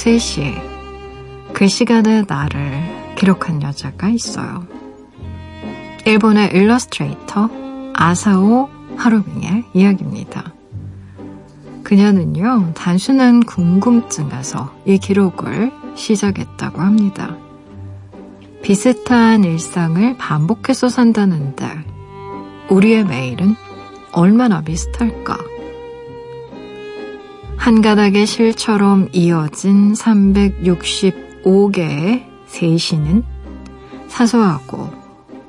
내일 오후 3시에 그 시간의 나를 기록한 여자가 있어요. 일본의 일러스트레이터 아사오 하루빙의 이야기입니다. 그녀는요, 단순한 궁금증에서 이 기록을 시작했다고 합니다. 비슷한 일상을 반복해서 산다는데, 우리의 매일은 얼마나 비슷할까? 한 가닥의 실처럼 이어진 365개의 세시는 사소하고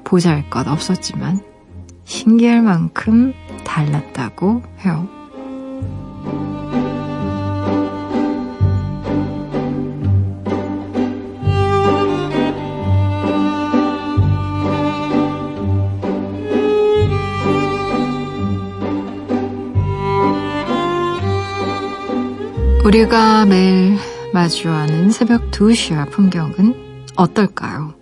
보잘 것 없었지만 신기할 만큼 달랐다고 해요. 우리가 매일 마주하는 새벽 2시와 풍경은 어떨까요?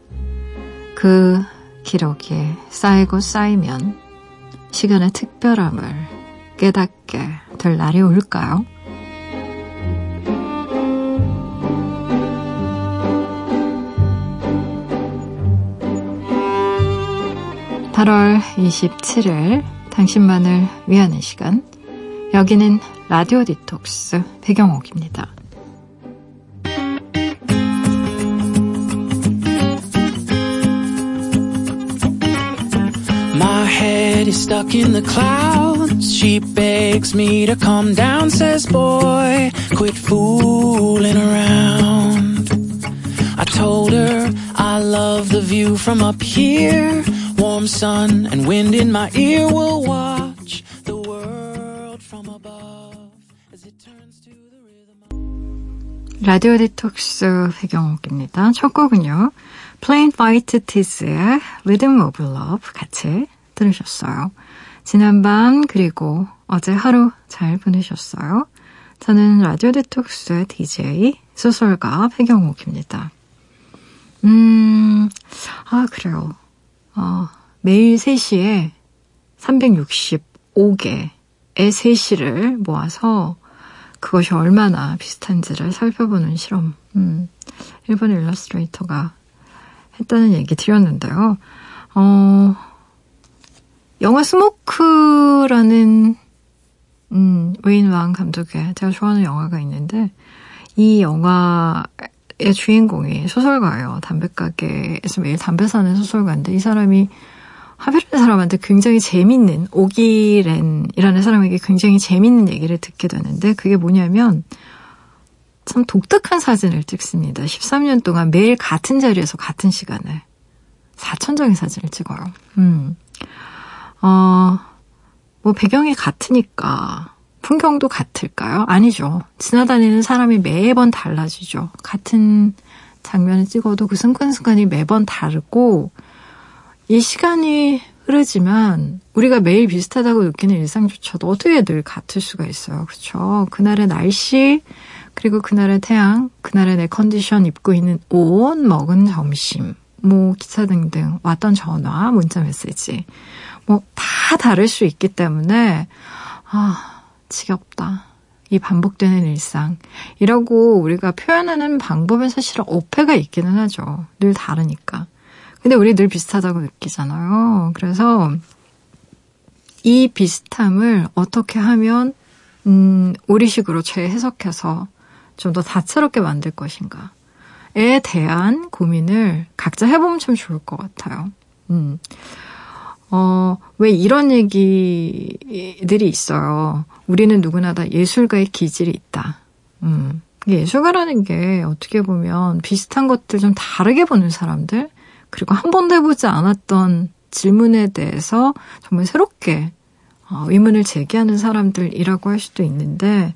그 기록이 쌓이고 쌓이면 시간의 특별함을 깨닫게 될 날이 올까요? (8월 27일) 당신만을 위하는 시간 여기는 라디오 디톡스 배경옥입니다. My head is stuck in the clouds. She begs me to come down, says, Boy, quit fooling around. I told her I love the view from up here. Warm sun and wind in my ear will watch 라디오 디톡스 배경옥입니다. 첫 곡은요. Plain White Tees의 Rhythm of Love 같이 들으셨어요. 지난밤 그리고 어제 하루 잘 보내셨어요? 저는 라디오 디톡스의 DJ 소설가 배경옥입니다. 음, 아, 그래요. 어, 매일 3시에 365개의 3시를 모아서 그것이 얼마나 비슷한지를 살펴보는 실험. 음, 일본 일러스트레이터가 했다는 얘기 드렸는데요. 어, 영화 스모크라는 음, 웨인 왕 감독의 제가 좋아하는 영화가 있는데 이 영화의 주인공이 소설가예요. 담배가게에서 매일 담배 사는 소설가인데 이 사람이 하베르는 사람한테 굉장히 재밌는 오기렌이라는 사람에게 굉장히 재밌는 얘기를 듣게 되는데 그게 뭐냐면 참 독특한 사진을 찍습니다. 13년 동안 매일 같은 자리에서 같은 시간에 4천 장의 사진을 찍어요. 음. 어, 뭐 배경이 같으니까 풍경도 같을까요? 아니죠. 지나다니는 사람이 매번 달라지죠. 같은 장면을 찍어도 그 순간순간이 매번 다르고 이 시간이 흐르지만 우리가 매일 비슷하다고 느끼는 일상조차도 어떻게 늘 같을 수가 있어요. 그렇죠? 그날의 날씨 그리고 그날의 태양, 그날의 내 컨디션, 입고 있는 옷, 먹은 점심, 뭐 기차 등등 왔던 전화, 문자 메시지 뭐 다 다를 수 있기 때문에 아 지겹다. 이 반복되는 일상. 이라고 우리가 표현하는 방법은 사실 은 어폐가 있기는 하죠. 늘 다르니까. 근데 우리 늘 비슷하다고 느끼잖아요. 그래서 이 비슷함을 어떻게 하면 음, 우리식으로 재해석해서 좀 더 다채롭게 만들 것인가에 대한 고민을 각자 해보면 참 좋을 것 같아요. 음. 어, 왜 이런 얘기들이 있어요. 우리는 누구나 다 예술가의 기질이 있다. 음. 예술가라는 게 어떻게 보면 비슷한 것들 좀 다르게 보는 사람들, 그리고 한 번도 해보지 않았던 질문에 대해서 정말 새롭게 어, 의문을 제기하는 사람들이라고 할 수도 있는데,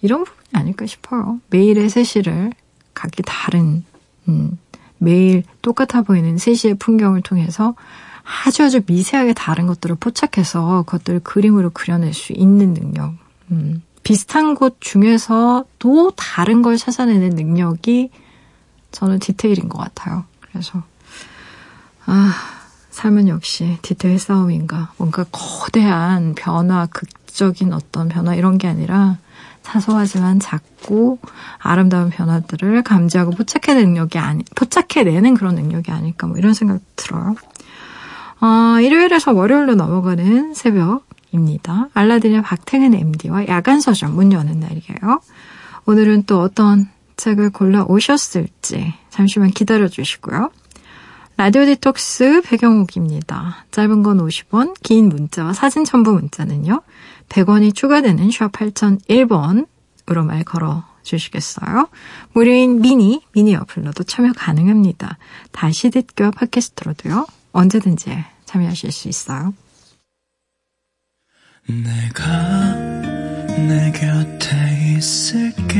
이런 부분이 아닐까 싶어요. 매일의 세시를 각기 다른, 음, 매일 똑같아 보이는 세시의 풍경을 통해서 아주 아주 미세하게 다른 것들을 포착해서 그것들을 그림으로 그려낼 수 있는 능력. 음, 비슷한 곳 중에서 또 다른 걸 찾아내는 능력이 저는 디테일인 것 같아요. 그래서, 아, 삶은 역시 디테일 싸움인가. 뭔가 거대한 변화, 극적인 어떤 변화 이런 게 아니라 사소하지만 작고 아름다운 변화들을 감지하고 포착해내는 능력이 아니, 포착해내는 그런 능력이 아닐까 뭐 이런 생각 들어요. 어, 일요일에서 월요일로 넘어가는 새벽입니다. 알라딘의 박태근 MD와 야간 서점 문 여는 날이에요. 오늘은 또 어떤 책을 골라 오셨을지 잠시만 기다려 주시고요. 라디오 디톡스 배경옥입니다. 짧은 건 50원, 긴 문자와 사진 첨부 문자는요. 100원이 추가되는 샵 8001번으로 말 걸어 주시겠어요? 무료인 미니, 미니 어플로도 참여 가능합니다. 다시 듣기와 팟캐스트로도요. 언제든지 참여하실 수 있어요. 내가 내 곁에 있을게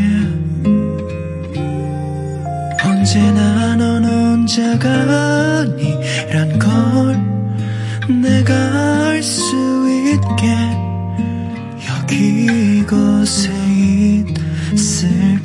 언제나 넌 혼자가 아니란 걸 내가 알 수 있게 이곳에 있을게 힘을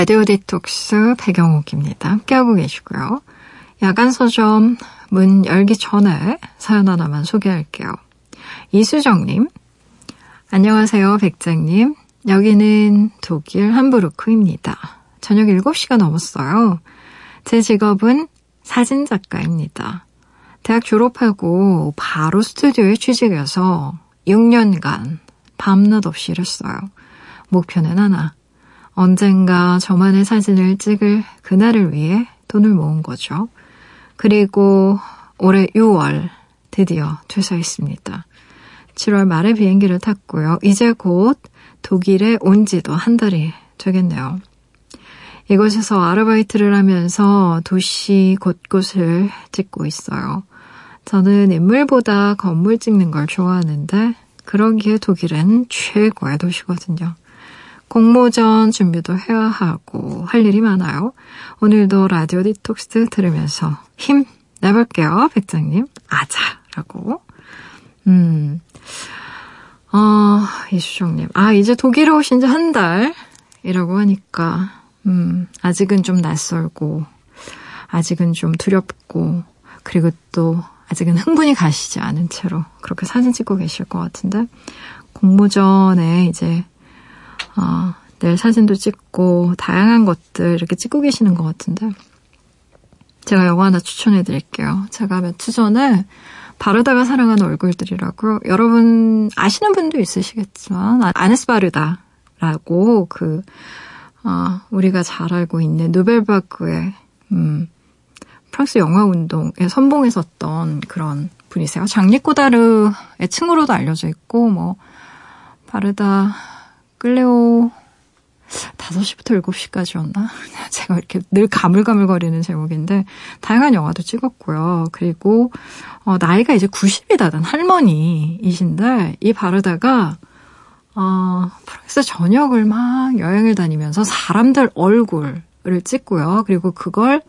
라디오 디톡스 배경옥입니다. 함께하고 계시고요. 야간 서점 문 열기 전에 사연 하나만 소개할게요. 이수정님, 안녕하세요, 백장님. 여기는 독일 함부르크입니다. 저녁 7시가 넘었어요. 제 직업은 사진작가입니다. 대학 졸업하고 바로 스튜디오에 취직해서 6년간 밤낮 없이 일했어요. 목표는 하나. 언젠가 저만의 사진을 찍을 그날을 위해 돈을 모은 거죠. 그리고 올해 6월 드디어 퇴사했습니다. 7월 말에 비행기를 탔고요. 이제 곧 독일에 온 지도 한 달이 되겠네요. 이곳에서 아르바이트를 하면서 도시 곳곳을 찍고 있어요. 저는 인물보다 건물 찍는 걸 좋아하는데 그러기에 독일은 최고의 도시거든요. 공모전 준비도 해야 하고 할 일이 많아요. 오늘도 라디오 디톡스 들으면서 힘 내볼게요, 백장님. 아자 라고. 음, 어, 이수정님. 아, 이제 독일에 오신 지 한 달 이라고 하니까, 음, 아직은 좀 낯설고, 아직은 좀 두렵고, 그리고 또 아직은 흥분이 가시지 않은 채로 그렇게 사진 찍고 계실 것 같은데, 공모전에 이제 어, 내일 사진도 찍고 다양한 것들 이렇게 찍고 계시는 것 같은데 제가 영화 하나 추천해 드릴게요. 제가 며칠 전에 바르다가 사랑하는 얼굴들이라고 여러분 아시는 분도 있으시겠지만 아, 아네스 바르다라고 그 어, 우리가 잘 알고 있는 노벨바그의 음, 프랑스 영화 운동에 선봉했었던 그런 분이세요. 장리 꼬다르의 층으로도 알려져 있고 뭐 바르다 끌레오 5시부터 7시까지였나? 제가 이렇게 늘 가물가물거리는 제목인데, 다양한 영화도 찍었고요. 그리고, 어, 나이가 이제 90이 다 된 할머니이신데, 이 바르다가, 어, 프랑스 전역을 막 여행을 다니면서 사람들 얼굴을 찍고요. 그리고 그걸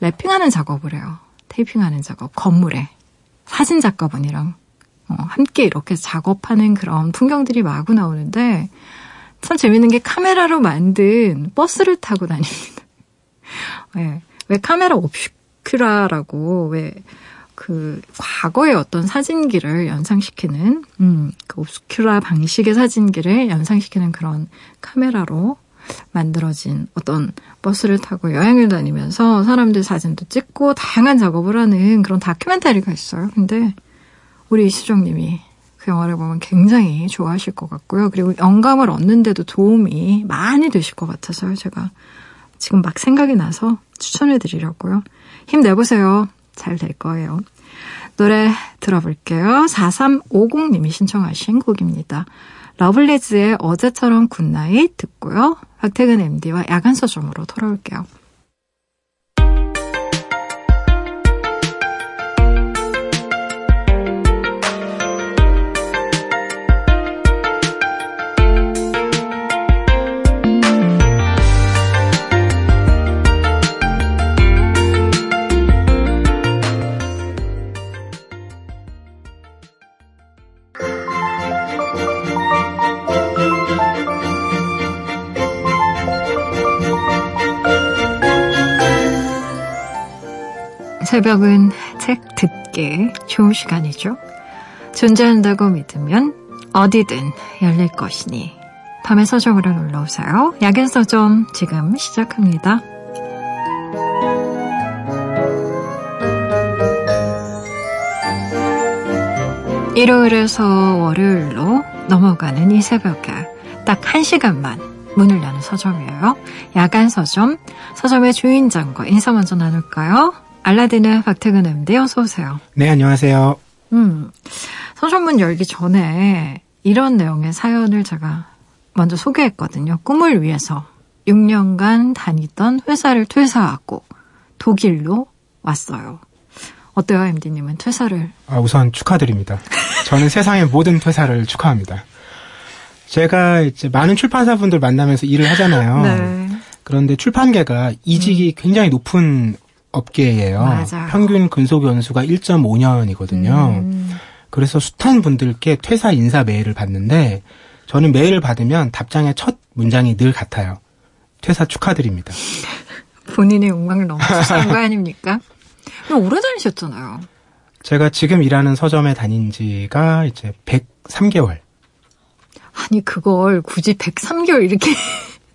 랩핑하는 작업을 해요. 테이핑하는 작업, 건물에. 사진 작가분이랑 어, 함께 이렇게 작업하는 그런 풍경들이 마구 나오는데, 참 재밌는 게 카메라로 만든 버스를 타고 다닙니다. 네. 왜 카메라 옵슈크라라고 왜 그 과거의 어떤 사진기를 연상시키는 음, 그 옵스큐라 방식의 사진기를 연상시키는 그런 카메라로 만들어진 어떤 버스를 타고 여행을 다니면서 사람들 사진도 찍고 다양한 작업을 하는 그런 다큐멘터리가 있어요. 근데 우리 이수정님이 그 영화를 보면 굉장히 좋아하실 것 같고요. 그리고 영감을 얻는데도 도움이 많이 되실 것 같아서요. 제가 지금 막 생각이 나서 추천해 드리려고요. 힘내보세요. 잘 될 거예요. 노래 들어볼게요. 4350님이 신청하신 곡입니다. 러블리즈의 어제처럼 굿나잇 듣고요. 박태근 MD와 야간 서점으로 돌아올게요. 새벽은 책 듣기 좋은 시간이죠. 존재한다고 믿으면 어디든 열릴 것이니 밤의 서점으로 놀러오세요. 야간 서점 지금 시작합니다. 일요일에서 월요일로 넘어가는 이 새벽에 딱 한 시간만 문을 여는 서점이에요. 야간 서점, 서점의 주인장과 인사 먼저 나눌까요? 알라딘의 박태근 MD 어서 오세요. 네, 안녕하세요. 음, 서점문 열기 전에 이런 내용의 사연을 제가 먼저 소개했거든요. 꿈을 위해서 6년간 다니던 회사를 퇴사하고 독일로 왔어요. 어때요, MD님은 퇴사를? 아, 우선 축하드립니다. 저는 세상의 모든 퇴사를 축하합니다. 제가 이제 많은 출판사분들 만나면서 일을 하잖아요. 네. 그런데 출판계가 이직이 굉장히 높은 업계예요. 맞아요. 평균 근속 연수가 1.5년이거든요. 음, 그래서 숱한 분들께 퇴사 인사 메일을 받는데 저는 메일을 받으면 답장의 첫 문장이 늘 같아요. 퇴사 축하드립니다. 본인의 욕망을 넘어서는 거 아닙니까? 오래 다니셨잖아요. 제가 지금 일하는 서점에 다닌 지가 이제 103개월. 아니, 그걸 굳이 103개월 이렇게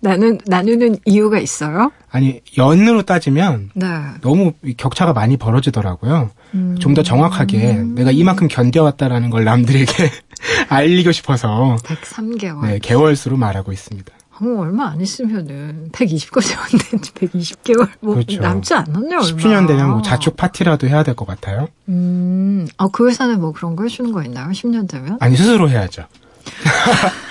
나누, 나누는 이유가 있어요? 아니, 연으로 따지면 네. 너무 이 격차가 많이 벌어지더라고요. 음. 좀더 정확하게 내가 이만큼 견뎌왔다라는 걸 남들에게 알리고 싶어서 103개월. 네, 개월수로 말하고 있습니다. 어, 얼마 안 있으면은 120거 세웠는데 120개월 뭐 그렇죠. 남지 않았네요. 얼마. 10주년 되면 뭐 자축 파티라도 해야 될 것 같아요. 음, 아, 그 회사는 뭐 그런 거 해주는 거 있나요? 10년 되면? 아니, 스스로 해야죠.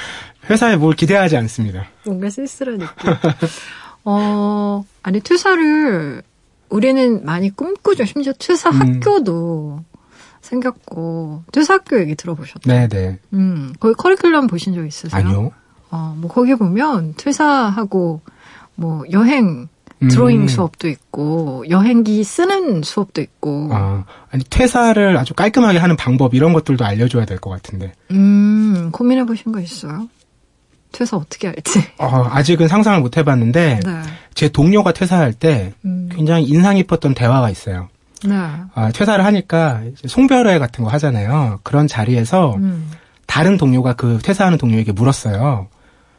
회사에 뭘 기대하지 않습니다. 뭔가 쓸쓸한 느낌. 어, 아니, 퇴사를 우리는 많이 꿈꾸죠. 심지어 퇴사 음. 학교도 생겼고, 퇴사 학교 얘기 들어보셨죠? 네네. 음, 거기 커리큘럼 보신 적 있으세요? 아니요. 어, 뭐 거기 보면 퇴사하고 뭐 여행 드로잉 음. 수업도 있고 여행기 쓰는 수업도 있고 아, 아니, 퇴사를 아주 깔끔하게 하는 방법, 이런 것들도 알려줘야 될 것 같은데. 음 고민해 보신 거 있어요? 퇴사 어떻게 할지. 어, 아직은 상상을 못 해봤는데, 네. 제 동료가 퇴사할 때 음, 굉장히 인상 깊었던 대화가 있어요. 네. 아, 퇴사를 하니까 송별회 같은 거 하잖아요. 그런 자리에서 음, 다른 동료가 그 퇴사하는 동료에게 물었어요.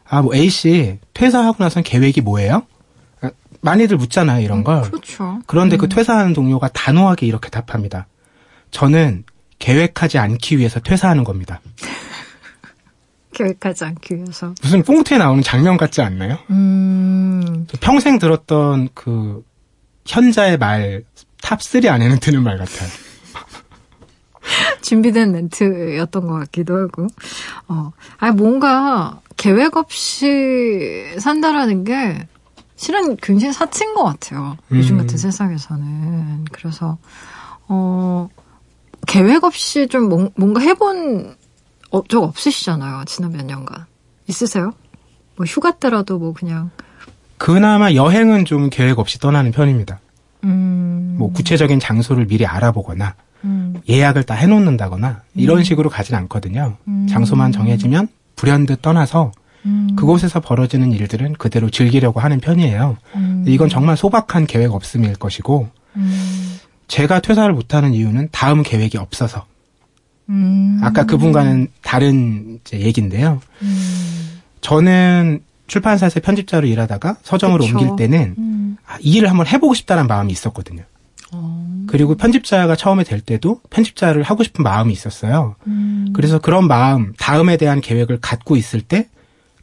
아, 뭐 A씨 퇴사하고 나선 계획이 뭐예요? 아, 많이들 묻잖아요, 이런 걸. 그렇죠. 그런데 그 음, 퇴사하는 동료가 단호하게 이렇게 답합니다. 저는 계획하지 않기 위해서 퇴사하는 겁니다. 계획하지 않기 위해서. 무슨 콩트에 나오는 장면 같지 않나요? 음, 저 평생 들었던 그 현자의 말 top 3 안에는 드는 말 같아요. 준비된 멘트였던 것 같기도 하고. 어, 아니 뭔가 계획 없이 산다라는 게 실은 굉장히 사치인 것 같아요. 요즘 음. 같은 세상에서는. 그래서 어 계획 없이 좀 뭔- 뭔가 해본 어, 적 없으시잖아요. 지난 몇 년간 있으세요? 뭐 휴가 때라도 뭐 그냥 그나마 여행은 좀 계획 없이 떠나는 편입니다. 음, 뭐 구체적인 장소를 미리 알아보거나 음, 예약을 다 해놓는다거나 이런 식으로 가진 않거든요. 음. 장소만 정해지면 불현듯 떠나서 음, 그곳에서 벌어지는 일들은 그대로 즐기려고 하는 편이에요. 음, 이건 정말 소박한 계획 없음일 것이고 음, 제가 퇴사를 못하는 이유는 다음 계획이 없어서 음, 아까 그분과는 다른 이제 얘기인데요. 음, 저는 출판사에서 편집자로 일하다가 서점으로 그쵸. 옮길 때는 음, 아, 이 일을 한번 해보고 싶다는 마음이 있었거든요. 어, 그리고 편집자가 처음에 될 때도 편집자를 하고 싶은 마음이 있었어요. 음, 그래서 그런 마음, 다음에 대한 계획을 갖고 있을 때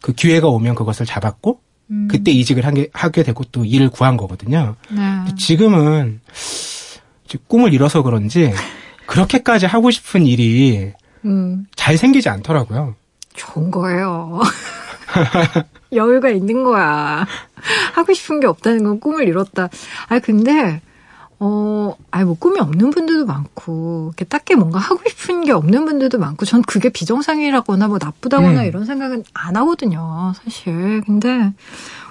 그 기회가 오면 그것을 잡았고 음, 그때 이직을 하게, 하게 되고 또 일을 구한 거거든요. 네. 지금은 꿈을 잃어서 그런지 그렇게까지 하고 싶은 일이 음, 잘 생기지 않더라고요. 좋은 거예요. 여유가 있는 거야. 하고 싶은 게 없다는 건 꿈을 이뤘다. 아 근데 어, 아니 뭐 꿈이 없는 분들도 많고 이렇게 딱히 뭔가 하고 싶은 게 없는 분들도 많고 전 그게 비정상이라거나 뭐 나쁘다거나 음. 이런 생각은 안 하거든요, 사실. 근데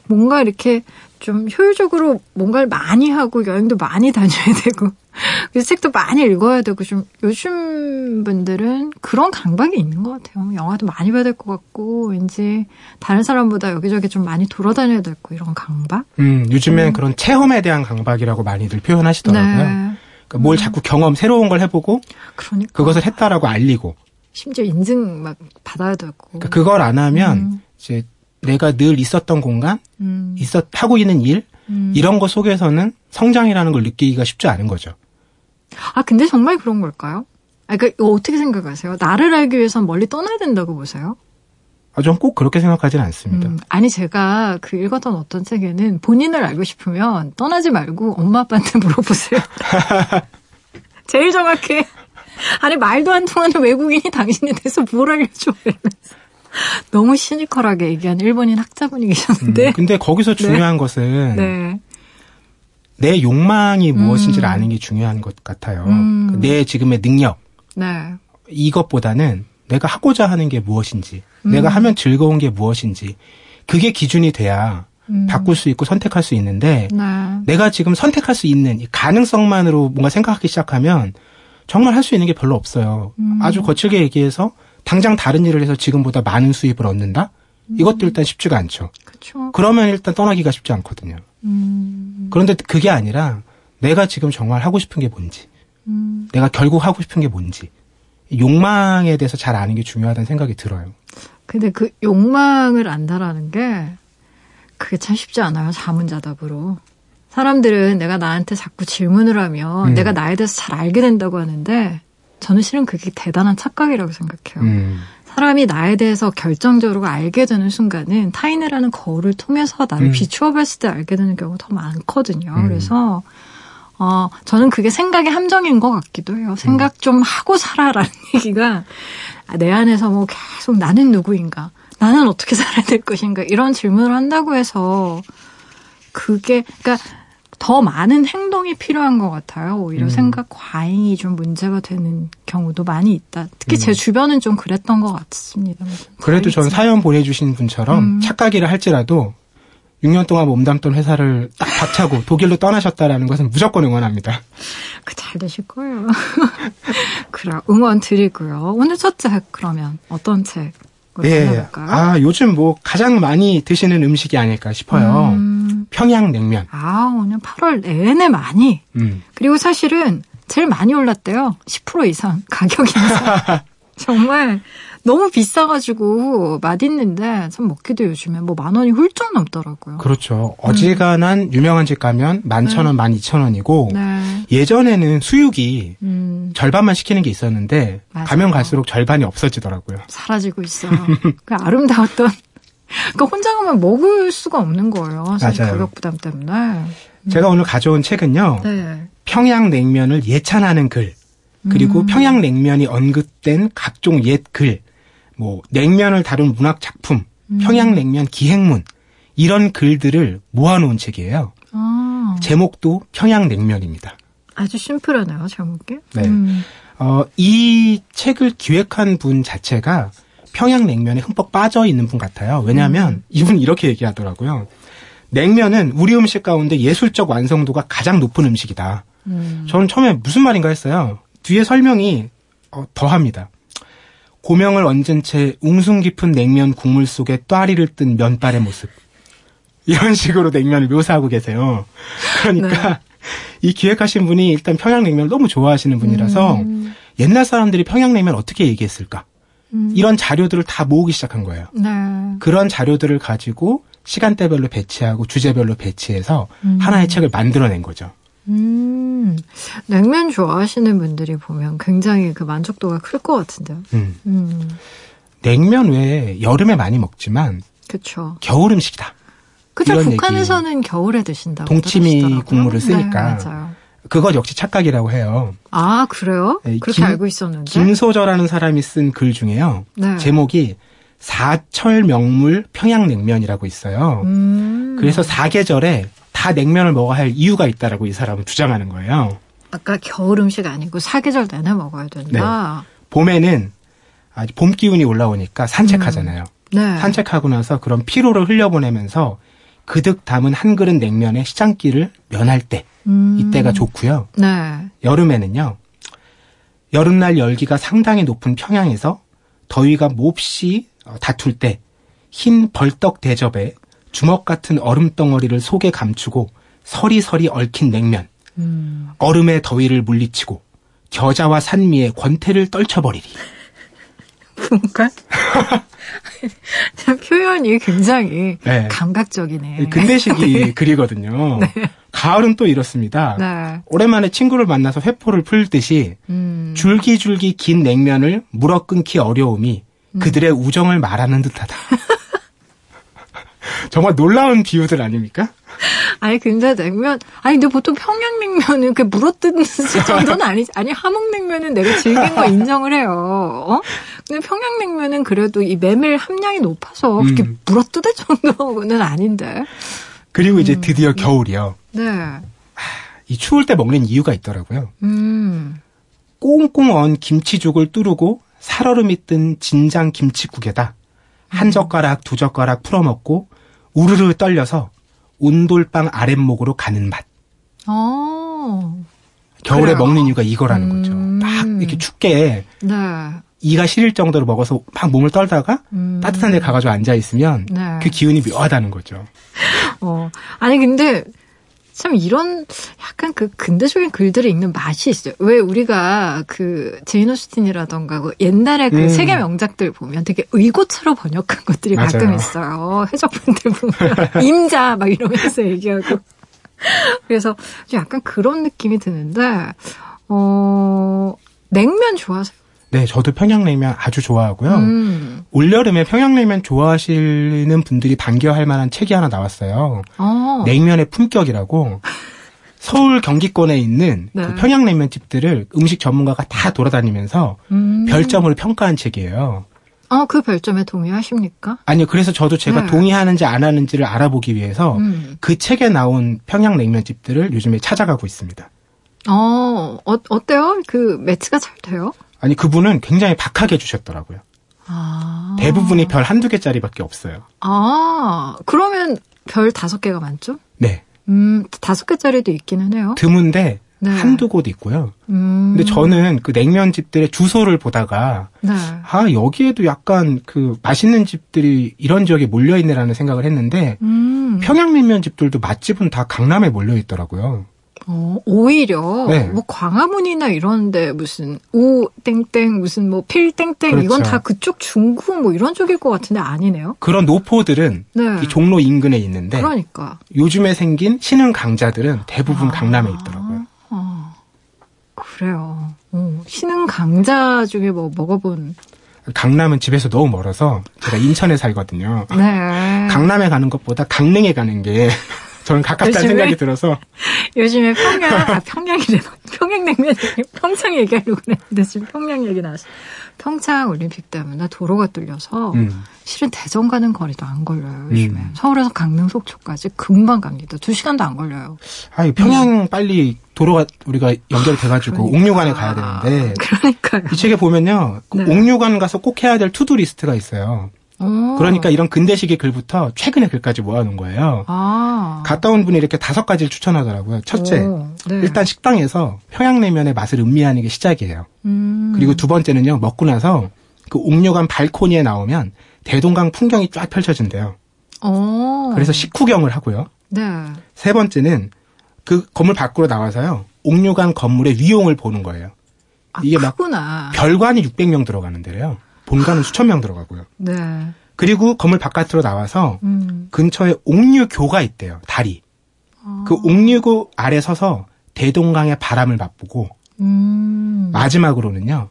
뭔가 이렇게 좀 효율적으로 뭔가를 많이 하고 여행도 많이 다녀야 되고 그래서 책도 많이 읽어야 되고 좀 요즘 분들은 그런 강박이 있는 것 같아요. 영화도 많이 봐야 될 것 같고 왠지 다른 사람보다 여기저기 좀 많이 돌아다녀야 될 거 이런 강박. 음, 요즘엔 그런 체험에 대한 강박이라고 많이들 표현하시더라고요. 네. 그러니까 뭘 자꾸 경험, 새로운 걸 해보고 그러니까. 그것을 했다라고 알리고 심지어 인증 막 받아야 되고. 그러니까 그걸 안 하면 음. 이제 내가 늘 있었던 공간, 음. 있었 하고 있는 일 음. 이런 거 속에서는 성장이라는 걸 느끼기가 쉽지 않은 거죠. 아, 근데 정말 그런 걸까요? 아, 그, 이거 어떻게 생각하세요? 나를 알기 위해선 멀리 떠나야 된다고 보세요? 아, 전 꼭 그렇게 생각하지는 않습니다. 음, 아니, 제가 그 읽었던 어떤 책에는 본인을 알고 싶으면 떠나지 말고 엄마 아빠한테 물어보세요. 제일 정확해. 아니, 말도 안 통하는 외국인이 당신에 대해서 뭘 알려줘. 이러면서. 너무 시니컬하게 얘기한 일본인 학자분이 음, 계셨는데. 근데 거기서 중요한 것은 네. 내 욕망이 무엇인지를 아는 게 중요한 것 같아요. 음. 내 지금의 능력 네. 이것보다는 내가 하고자 하는 게 무엇인지, 음. 내가 하면 즐거운 게 무엇인지 그게 기준이 돼야 음. 바꿀 수 있고 선택할 수 있는데 네. 내가 지금 선택할 수 있는 이 가능성만으로 뭔가 생각하기 시작하면 정말 할 수 있는 게 별로 없어요. 음. 아주 거칠게 얘기해서 당장 다른 일을 해서 지금보다 많은 수입을 얻는다? 음. 이것도 일단 쉽지가 않죠. 그쵸. 그러면 일단 떠나기가 쉽지 않거든요. 음. 그런데 그게 아니라 내가 지금 정말 하고 싶은 게 뭔지, 음. 내가 결국 하고 싶은 게 뭔지, 욕망에 대해서 잘 아는 게 중요하다는 생각이 들어요. 근데 그 욕망을 안다라는 게 그게 참 쉽지 않아요. 자문자답으로. 사람들은 내가 나한테 자꾸 질문을 하면 음. 내가 나에 대해서 잘 알게 된다고 하는데 저는 실은 그게 대단한 착각이라고 생각해요. 음, 사람이 나에 대해서 결정적으로 알게 되는 순간은 타인이라는 거울을 통해서 나를 음. 비추어 봤을 때 알게 되는 경우가 더 많거든요. 음. 그래서 어 저는 그게 생각의 함정인 것 같기도 해요. 생각 좀 하고 살아라는 얘기가 아, 내 안에서 뭐 계속 나는 누구인가, 나는 어떻게 살아야 될 것인가 이런 질문을 한다고 해서 그게 그러니까 더 많은 행동이 필요한 것 같아요. 오히려 음. 생각 과잉이 좀 문제가 되는 경우도 많이 있다. 특히 음. 제 주변은 좀 그랬던 것 같습니다. 그래도 전 사연 보내주신 분처럼 음. 착각이라 할지라도 6년 동안 몸담던 회사를 딱 박차고 독일로 떠나셨다라는 것은 무조건 응원합니다. 그잘 되실 거예요. 그래 응원 드리고요. 오늘 첫 책 그러면 어떤 책으로 예. 아, 요즘 뭐 가장 많이 드시는 음식이 아닐까 싶어요. 음, 평양냉면. 아 오늘 8월 내내 많이 음. 그리고 사실은 제일 많이 올랐대요. 10% 이상 가격 인상. 정말 너무 비싸가지고 맛있는데 참 먹기도 요즘에 뭐 만 원이 훌쩍 넘더라고요. 그렇죠. 어지간한 유명한 집 가면 11,000원, 12,000원이고 네. 예전에는 수육이 음, 절반만 시키는 게 있었는데 맞아요. 가면 갈수록 절반이 없어지더라고요. 사라지고 있어요. 그 아름다웠던. 그러니까 혼자 가면 먹을 수가 없는 거예요. 사실 맞아요. 가격 부담 때문에. 제가 오늘 가져온 책은요. 네. 평양냉면을 예찬하는 글, 그리고 음. 평양냉면이 언급된 각종 옛 글, 뭐 냉면을 다룬 문학 작품, 음. 평양냉면 기행문 이런 글들을 모아놓은 책이에요. 아, 제목도 평양냉면입니다. 아주 심플하네요, 제목이. 네. 음. 어, 이 책을 기획한 분 자체가 평양냉면에 흠뻑 빠져 있는 분 같아요. 왜냐하면 음. 이분이 이렇게 얘기하더라고요. 냉면은 우리 음식 가운데 예술적 완성도가 가장 높은 음식이다. 음. 저는 처음에 무슨 말인가 했어요. 뒤에 설명이 어, 더합니다. 고명을 얹은 채 웅숭 깊은 냉면 국물 속에 또아리를 뜬 면발의 모습. 이런 식으로 냉면을 묘사하고 계세요. 그러니까 이 기획하신 분이 일단 평양냉면을 너무 좋아하시는 분이라서 음. 옛날 사람들이 평양냉면 어떻게 얘기했을까? 음. 이런 자료들을 다 모으기 시작한 거예요. 네. 그런 자료들을 가지고 시간대별로 배치하고 주제별로 배치해서 음. 하나의 책을 만들어낸 거죠. 음. 냉면 좋아하시는 분들이 보면 굉장히 그 만족도가 클 것 같은데요. 음. 음. 냉면 외에 여름에 많이 먹지만 그쵸. 겨울 음식이다. 그쵸. 북한에서는 겨울에 드신다고. 동치미 그러시더라고요. 국물을 쓰니까. 네, 맞아요. 그것 역시 착각이라고 해요. 아, 그래요? 네, 그렇게 김- 알고 있었는데. 김소저라는 사람이 쓴 글 중에요. 네. 제목이 사철 명물 평양냉면이라고 있어요. 음. 그래서 사계절에 다 냉면을 먹어야 할 이유가 있다라고 이 사람은 주장하는 거예요. 아까 겨울 음식 아니고 사계절 내내 먹어야 된다. 봄에는 아주 봄 기운이 올라오니까 산책하잖아요. 네. 산책하고 나서 그런 피로를 흘려보내면서 그득 담은 한 그릇 냉면의 시장길을 면할 때 음. 이때가 좋고요. 네. 여름에는요. 여름날 열기가 상당히 높은 평양에서 더위가 몹시 어, 다툴 때 흰 벌떡 대접에 주먹 같은 얼음 덩어리를 속에 감추고 서리서리 얽힌 냉면. 음. 얼음의 더위를 물리치고 겨자와 산미의 권태를 떨쳐버리리. 뭔가 표현이 굉장히 네. 감각적이네. 근대식이 글이거든요. 가을은 또 이렇습니다. 네. 오랜만에 친구를 만나서 회포를 풀듯이 음. 줄기줄기 긴 냉면을 물어 끊기 어려움이 음. 그들의 우정을 말하는 듯하다. 정말 놀라운 비유들 아닙니까? 아니 근데 냉면 아니 근데 보통 평양냉면은 그 물어뜯는 정도는 아니지 아니 함흥냉면은 내가 즐긴 거 인정을 해요 어 근데 평양냉면은 그래도 이 메밀 함량이 높아서 그렇게 음. 물어뜯을 정도는 아닌데 그리고 음. 이제 드디어 겨울이요. 이 추울 때 먹는 이유가 있더라고요. 네음 꽁꽁 언 김치죽을 뚜르고 살얼음이 뜬 진장 김치국에다 한 젓가락 두 젓가락 풀어 먹고 우르르 떨려서 온돌방 아랫목으로 가는 맛. 어. 겨울에 그래요? 먹는 이유가 이거라는 거죠. 음. 막 이렇게 춥게 네. 이가 시릴 정도로 먹어서 막 몸을 떨다가 음. 따뜻한 데 가가지고 앉아 있으면 네. 그 기운이 묘하다는 거죠. 어. 아니, 근데, 참 이런 약간 그 근대적인 글들을 읽는 맛이 있어요. 왜 우리가 그 제인 오스틴이라던가 그 옛날에 그 음. 세계 명작들 보면 되게 의고체로 번역한 것들이 가끔 맞아요. 있어요. 해적본들 보면 임자 막 이러면서 얘기하고. 그래서 좀 약간 그런 느낌이 드는데 어 냉면 좋아하세요? 네, 저도 평양냉면 아주 좋아하고요. 음. 올여름에 평양냉면 좋아하시는 분들이 반겨할 만한 책이 하나 나왔어요. 어. 냉면의 품격이라고 서울 경기권에 있는 네. 그 평양냉면 집들을 음식 전문가가 다 돌아다니면서 음. 별점으로 평가한 책이에요. 어, 그 별점에 동의하십니까? 아니요, 그래서 저도 제가 네. 동의하는지 안 하는지를 알아보기 위해서 음. 그 책에 나온 평양냉면 집들을 요즘에 찾아가고 있습니다. 어, 어, 어때요? 그 매치가 잘 돼요? 아니, 그분은 굉장히 박하게 주셨더라고요. 아. 대부분이 별 한두 개짜리밖에 없어요. 아, 그러면 별 다섯 개가 많죠? 네. 음, 다섯 개짜리도 있기는 해요. 드문데 네. 한두 곳 있고요. 음. 근데 저는 그 냉면 집들의 주소를 보다가 네. 아, 여기에도 약간 그 맛있는 집들이 이런 지역에 몰려 있네라는 생각을 했는데 음. 평양냉면 집들도 맛집은 다 강남에 몰려 있더라고요. 어, 오히려 네. 뭐 광화문이나 이런데 무슨 우 땡땡 무슨 뭐 필 땡땡 이건 그렇죠. 다 그쪽 중구 뭐 이런 쪽일 것 같은데 아니네요. 그런 노포들은 네. 이 종로 인근에 있는데 그러니까. 요즘에 생긴 신흥 강자들은 대부분 아. 강남에 있더라고요. 어, 그래요. 어, 신흥 강자 중에 뭐 먹어본. 강남은 집에서 너무 멀어서 제가 인천에 살거든요. 네. 강남에 가는 것보다 강릉에 가는 게 저는 가깝다는? 생각이 들어서 요즘에 평양, 아, 평양이래. 평양냉면, 평창 얘기하려고 그랬는데 지금 평양 얘기 나왔어. 평창 올림픽 때문에 도로가 뚫려서 음. 실은 대전 가는 거리도 안 걸려요, 요즘에. 음. 서울에서 강릉 속초까지 금방 갑니다. 두 시간도 안 걸려요. 아니 평양 빨리 도로가 우리가 연결이 돼가지고 그러니까. 옥류관에 가야 되는데 그러니까요. 이 책에 보면요 그 네. 옥류관 가서 꼭 해야 될 투두 리스트가 있어요. 어. 그러니까 이런 근대식의 글부터 최근의 글까지 모아놓은 거예요. 아. 갔다 온 분이 이렇게 다섯 가지를 추천하더라고요. 첫째, 오, 네. 일단 식당에서 평양냉면의 맛을 음미하는 게 시작이에요. 음. 그리고 두 번째는요, 먹고 나서 그 옥류관 발코니에 나오면 대동강 풍경이 쫙 펼쳐진대요. 어. 그래서 식후경을 하고요. 네. 세 번째는 그 건물 밖으로 나와서요, 옥류관 건물의 위용을 보는 거예요. 아, 이게 막 크구나. 별관이 600명 들어가는 데래요. 본관은 수천 명 들어가고요. 네. 그리고 건물 바깥으로 나와서 음. 근처에 옥류교가 있대요. 다리. 아. 그 옥류교 아래 서서 대동강의 바람을 맛보고 음. 마지막으로는요.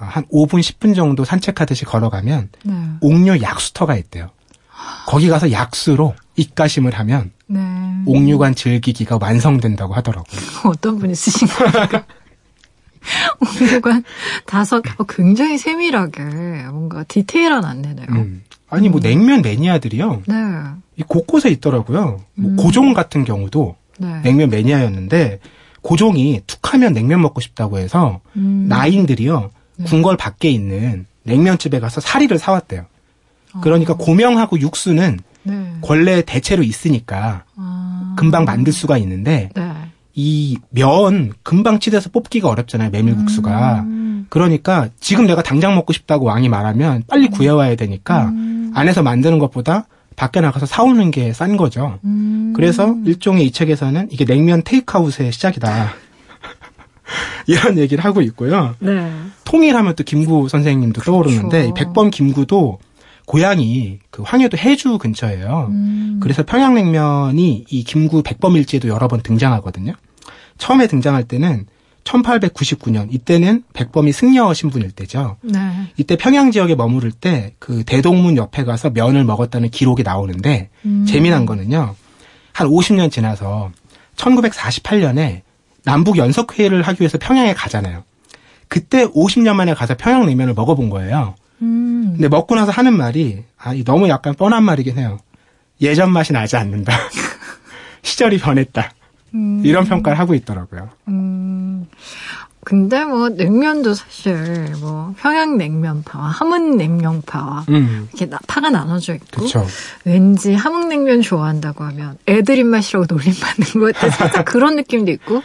어, 한 5분 10분 정도 산책하듯이 걸어가면 네. 옥류 약수터가 있대요. 거기 가서 약수로 입가심을 하면 네. 옥류관 즐기기가 완성된다고 하더라고요. 어떤 분이 쓰신 겁니까? 옥류관 다섯, 어, 굉장히 세밀하게 뭔가 디테일한 안내네요. 음. 아니 뭐 냉면 매니아들이요. 네. 이 곳곳에 있더라고요. 뭐 음. 고종 같은 경우도 네. 냉면 매니아였는데 고종이 툭 하면 냉면 먹고 싶다고 해서 음. 나인들이요 네. 궁궐 밖에 있는 냉면집에 가서 사리를 사왔대요. 그러니까 어. 고명하고 육수는 네. 권래 대체로 있으니까 아. 금방 만들 수가 있는데 네. 이 면 금방 치대서 뽑기가 어렵잖아요 메밀국수가. 음. 그러니까 지금 내가 당장 먹고 싶다고 왕이 말하면 빨리 구해와야 되니까 음. 안에서 만드는 것보다 밖에 나가서 사오는 게 싼 거죠. 음. 그래서 일종의 이 책에서는 이게 냉면 테이크아웃의 시작이다. 이런 얘기를 하고 있고요. 네. 통일하면 또 김구 선생님도 떠오르는데 그렇죠. 이 백범 김구도 고향이 그 황해도 해주 근처예요. 음. 그래서 평양냉면이 이 김구 백범일지에도 여러 번 등장하거든요. 처음에 등장할 때는 1899년 이때는 백범이 승려 신분일 때죠. 네. 이때 평양 지역에 머무를 때 그 대동문 옆에 가서 면을 먹었다는 기록이 나오는데 음. 재미난 거는요. 한 50년 지나서 1948년에 남북 연석 회의를 하기 위해서 평양에 가잖아요. 그때 50년 만에 가서 평양 냉면을 먹어본 거예요. 음. 근데 먹고 나서 하는 말이 아, 이 너무 약간 뻔한 말이긴 해요. 예전 맛이 나지 않는다. 시절이 변했다. 음. 이런 평가를 하고 있더라고요. 음. 근데 뭐 냉면도 사실 뭐 평양 냉면파와 함흥 냉면파와 음, 이렇게 나- 파가 나눠져 있고 그렇죠. 왠지 함흥 냉면 좋아한다고 하면 애들 입맛이라고 놀림 받는 것 같아 살짝 그런 느낌도 있고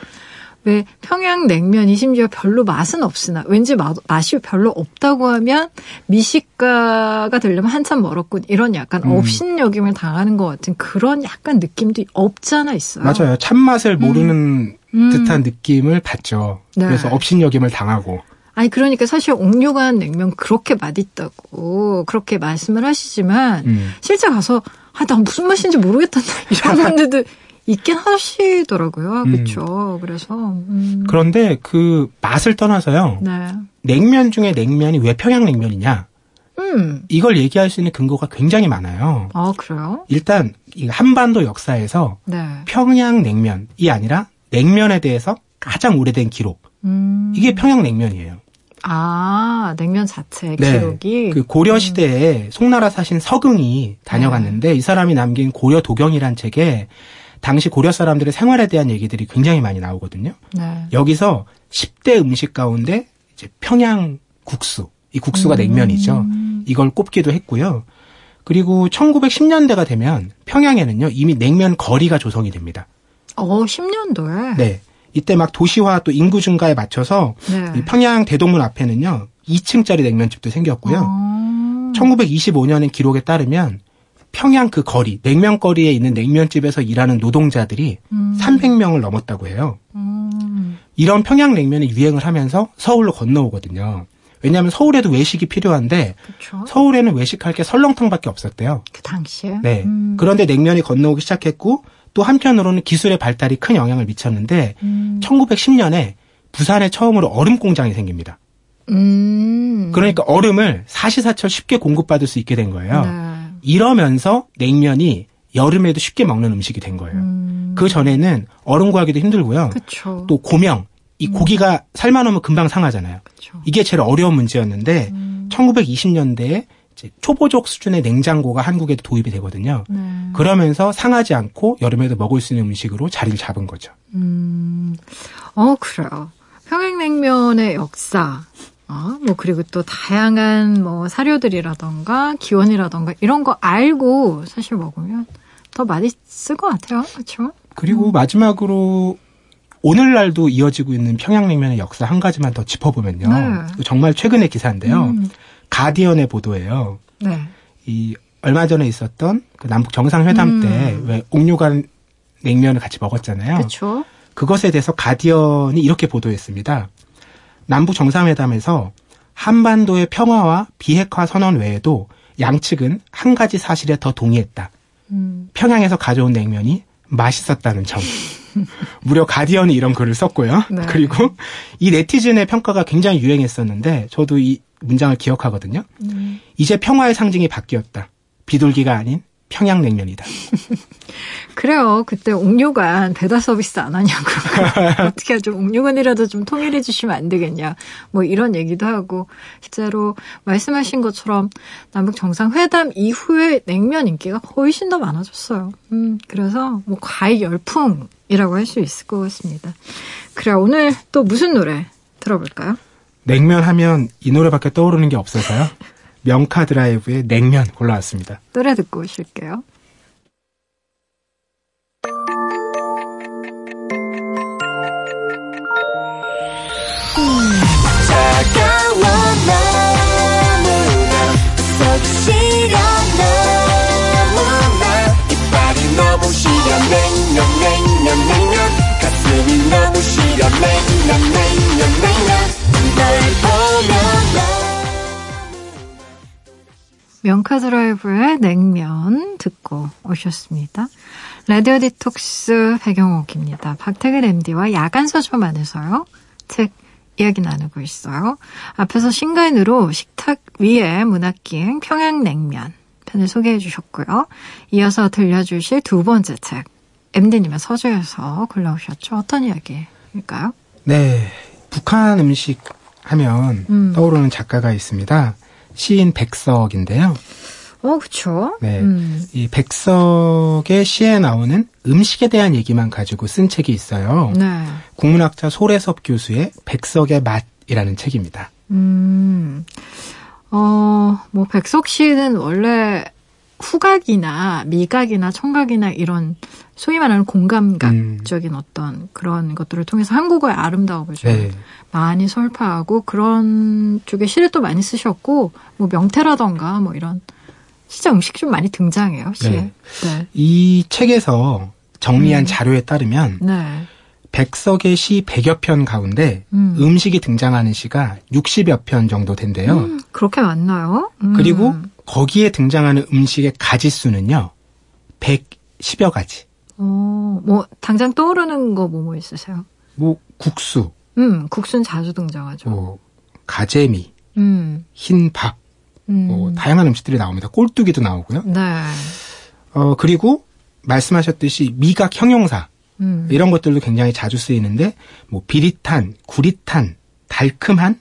왜 평양냉면이 심지어 별로 맛은 없으나 왠지 마- 맛이 별로 없다고 하면 미식가가 되려면 한참 멀었군 이런 약간 음. 업신여김을 당하는 것 같은 그런 약간 느낌도 없지 않아 있어요. 맞아요. 참맛을 모르는 음. 듯한 느낌을 받죠. 네. 그래서 업신여김을 당하고. 아니 그러니까 사실 옥류관 냉면 그렇게 맛있다고 그렇게 말씀을 하시지만 음. 실제 가서 아 나 무슨 맛인지 모르겠단다 이런 분들도 있긴 하시더라고요. 그렇죠. 그래서 음. 그런데 그 맛을 떠나서요. 네. 냉면 중에 냉면이 왜 평양 냉면이냐? 음. 이걸 얘기할 수 있는 근거가 굉장히 많아요. 아 그래요? 일단 이 한반도 역사에서 네. 평양 냉면이 아니라 냉면에 대해서 가장 오래된 기록. 음. 이게 평양 냉면이에요. 아 냉면 자체 네. 기록이 그 고려 시대에 송나라 사신 서긍이 다녀갔는데 이 사람이 남긴 고려 도경이란 책에 당시 고려 사람들의 생활에 대한 얘기들이 굉장히 많이 나오거든요. 네. 여기서 10대 음식 가운데 이제 평양 국수, 이 국수가 냉면이죠. 이걸 꼽기도 했고요. 그리고 1910년대가 되면 평양에는요 이미 냉면 거리가 조성이 됩니다. 어 10년도에 네. 이때 막 도시화 또 인구 증가에 맞춰서 네. 이 평양 대동문 앞에는요 2층짜리 냉면집도 생겼고요. 어. 1925년의 기록에 따르면 평양 그 거리, 냉면 거리에 있는 냉면집에서 일하는 노동자들이 음. 300명을 넘었다고 해요. 음. 이런 평양 냉면이 유행을 하면서 서울로 건너오거든요. 왜냐하면 서울에도 외식이 필요한데 그렇죠. 서울에는 외식할 게 설렁탕밖에 없었대요. 그 당시에 네. 음. 그런데 냉면이 건너오기 시작했고 또 한편으로는 기술의 발달이 큰 영향을 미쳤는데 음. 1910년에 부산에 처음으로 얼음 공장이 생깁니다. 음. 그러니까 얼음을 사시사철 쉽게 공급받을 수 있게 된 거예요. 네. 이러면서 냉면이 여름에도 쉽게 먹는 음식이 된 거예요. 음. 그 전에는 얼음 구하기도 힘들고요. 그렇죠. 또 고명, 이 고기가 삶아놓으면 금방 상하잖아요. 그렇죠. 이게 제일 어려운 문제였는데 음. 1920년대에 초보적 수준의 냉장고가 한국에도 도입이 되거든요. 네. 그러면서 상하지 않고 여름에도 먹을 수 있는 음식으로 자리를 잡은 거죠. 음. 어, 그래요. 평양냉면의 역사. 어, 뭐, 그리고 또 다양한 뭐 사료들이라던가 기원이라던가 이런 거 알고 사실 먹으면 더 맛있을 것 같아요. 그렇죠? 그리고 마지막으로 오늘날도 이어지고 있는 평양냉면의 역사 한 가지만 더 짚어보면요. 네. 정말 최근의 기사인데요. 음. 가디언의 보도예요. 네. 이 얼마 전에 있었던 그 남북 정상회담 음. 때왜 옥류관 냉면을 같이 먹었잖아요. 그렇죠. 그것에 대해서 가디언이 이렇게 보도했습니다. 남북 정상회담에서 한반도의 평화와 비핵화 선언 외에도 양측은 한 가지 사실에 더 동의했다. 음. 평양에서 가져온 냉면이 맛있었다는 점. 무려 가디언이 이런 글을 썼고요. 네. 그리고 이 네티즌의 평가가 굉장히 유행했었는데 저도 이 문장을 기억하거든요. 음. 이제 평화의 상징이 바뀌었다. 비둘기가 아닌 평양냉면이다. 그래요. 그때 옥류관 배달 서비스 안 하냐고. 어떻게 좀 옥류관이라도 좀 통일해 주시면 안 되겠냐. 뭐 이런 얘기도 하고 실제로 말씀하신 것처럼 남북 정상회담 이후에 냉면 인기가 훨씬 더 많아졌어요. 음, 그래서 뭐 과일 열풍이라고 할 수 있을 것 같습니다. 그래 오늘 또 무슨 노래 들어볼까요? 냉면 하면 이 노래밖에 떠오르는 게 없어서요. 명카 드라이브의 냉면 골라왔습니다. 노래 듣고 오실게요. 벙커 드라이브의 냉면 듣고 오셨습니다. 라디오 디톡스 배경옥입니다. 박태근 MD와 야간 서점 안에서요. 책 이야기 나누고 있어요. 앞에서 신간으로 식탁 위에 문학기행 평양냉면 편을 소개해 주셨고요. 이어서 들려주실 두 번째 책 MD님의 서재에서 골라오셨죠. 어떤 이야기일까요? 네. 북한 음식 하면 음. 떠오르는 작가가 있습니다. 시인 백석인데요. 어, 그쵸. 네. 음. 이 백석의 시에 나오는 음식에 대한 얘기만 가지고 쓴 책이 있어요. 네. 국문학자 소래섭 교수의 백석의 맛이라는 책입니다. 음, 어, 뭐, 백석 씨는 원래 후각이나 미각이나 청각이나 이런 소위 말하는 공감각적인 어떤 그런 것들을 통해서 한국어의 아름다움을 좀 네. 많이 설파하고 그런 쪽에 시를 또 많이 쓰셨고 뭐 명태라던가 뭐 이런 진짜 음식 좀 많이 등장해요 시에. 네. 네. 이 책에서 정리한 음. 자료에 따르면 네. 백석의 시 100여 편 가운데 음. 음. 식이 등장하는 시가 60여 편 정도 된대요. 음, 그렇게 많나요? 음. 그리고 거기에 등장하는 음식의 가지수는요. 110여 가지. 어, 뭐 당장 떠오르는 거뭐뭐 있으세요? 뭐 국수, 음, 국수는 자주 등장하죠. 뭐 가재미, 음. 흰밥, 음. 뭐 다양한 음식들이 나옵니다. 꼴뚜기도 나오고요. 네. 어 그리고 말씀하셨듯이 미각 형용사 음. 이런 것들도 굉장히 자주 쓰이는데 뭐 비릿한, 구릿한, 달큼한,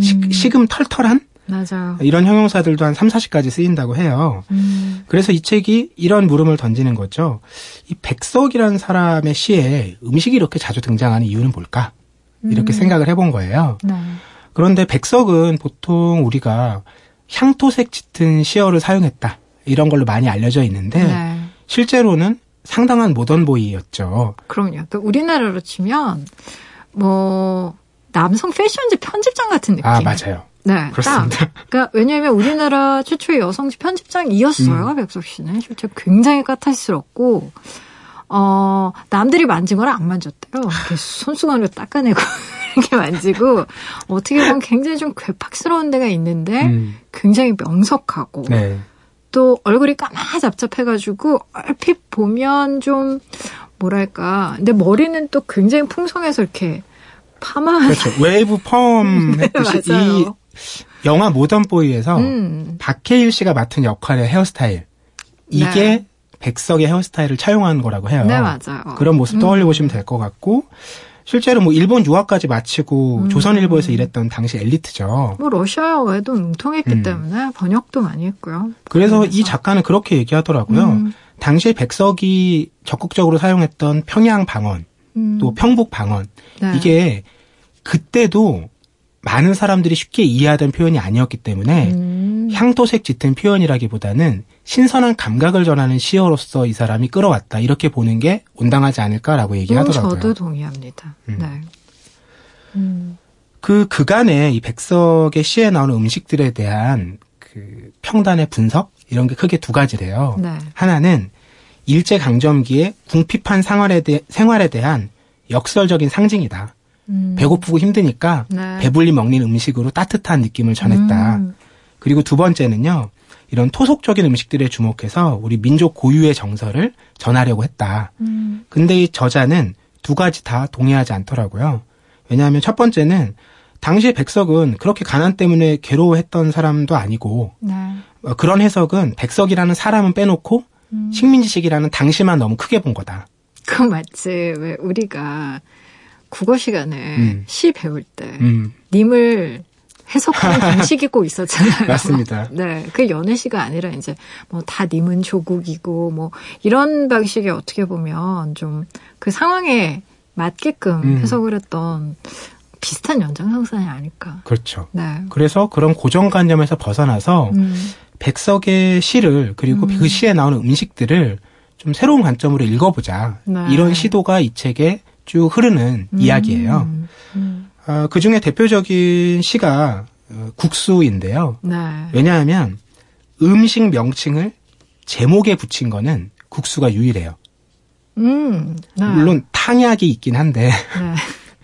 시, 음. 식음 털털한 맞아요. 이런 형용사들도 한 3, 40가지 쓰인다고 해요. 음. 그래서 이 책이 이런 물음을 던지는 거죠. 이 백석이라는 사람의 시에 음식이 이렇게 자주 등장하는 이유는 뭘까? 이렇게 음. 생각을 해본 거예요. 네. 그런데 백석은 보통 우리가 향토색 짙은 시어를 사용했다. 이런 걸로 많이 알려져 있는데 네. 실제로는 상당한 모던보이였죠. 그럼요. 그 우리나라로 치면 뭐 남성 패션지 편집장 같은 느낌. 아, 맞아요. 네, 그렇습니다. 딱. 그러니까 왜냐하면 우리나라 최초의 여성지 편집장이었어요. 음. 백석 씨는 실제 굉장히 까탈스럽고 어 남들이 만진 걸 안 만졌대요. 이렇게 손수건으로 닦아내고 이렇게 만지고 어떻게 보면 굉장히 좀 괴팍스러운 데가 있는데 음, 굉장히 명석하고 네. 또 얼굴이 까마잡잡해가지고 얼핏 보면 좀 뭐랄까 근데 머리는 또 굉장히 풍성해서 이렇게 파마한 그렇죠. 웨이브 펌 했듯이 이 맞아요. 영화 모던 보이에서 음. 박해일 씨가 맡은 역할의 헤어스타일 이게 네. 백석의 헤어스타일을 차용한 거라고 해요. 네 맞아요. 그런 모습 음. 떠올려 보시면 될 것 같고 실제로 뭐 일본 유학까지 마치고 음. 조선일보에서 일했던 당시 엘리트죠. 뭐 러시아어에도 능통했기 음. 때문에 번역도 많이 했고요. 그래서 그러면서. 이 작가는 그렇게 얘기하더라고요. 음. 당시에 백석이 적극적으로 사용했던 평양 방언, 음. 또 평북 방언 네. 이게 그때도 많은 사람들이 쉽게 이해하던 표현이 아니었기 때문에 음. 향토색 짙은 표현이라기보다는 신선한 감각을 전하는 시어로서 이 사람이 끌어왔다 이렇게 보는 게 온당하지 않을까라고 음, 얘기하더라고요. 저도 동의합니다. 음. 네. 음. 그 그간에 이 백석의 시에 나오는 음식들에 대한 그 평단의 분석 이런 게 크게 두 가지래요. 네. 하나는 일제 강점기의 궁핍한 생활에, 대, 생활에 대한 역설적인 상징이다. 음. 배고프고 힘드니까 네. 배불리 먹는 음식으로 따뜻한 느낌을 전했다. 음. 그리고 두 번째는요. 이런 토속적인 음식들에 주목해서 우리 민족 고유의 정서를 전하려고 했다. 음. 근데 이 저자는 두 가지 다 동의하지 않더라고요. 왜냐하면 첫 번째는 당시의 백석은 그렇게 가난 때문에 괴로워했던 사람도 아니고 네. 어, 그런 해석은 백석이라는 사람은 빼놓고 음. 식민지식이라는 당시만 너무 크게 본 거다. 그거 맞지. 왜 우리가 국어 시간에 음. 시 배울 때 음, 님을 해석하는 방식이 꼭 있었잖아요. 맞습니다. 네. 그 연애시가 아니라 이제 뭐 다 님은 조국이고 뭐 이런 방식의 어떻게 보면 좀 그 상황에 맞게끔 음. 해석을 했던 비슷한 연장선상이 아닐까. 그렇죠. 네. 그래서 그런 고정관념에서 벗어나서 음. 백석의 시를 그리고 음. 그 시에 나오는 음식들을 좀 새로운 관점으로 읽어보자. 네. 이런 시도가 이 책에 쭉 흐르는 이야기예요. 음. 음. 어, 그 중에 대표적인 시가 어, 국수인데요. 네. 왜냐하면 음식 명칭을 제목에 붙인 거는 국수가 유일해요. 음. 네. 물론 탕약이 있긴 한데 네.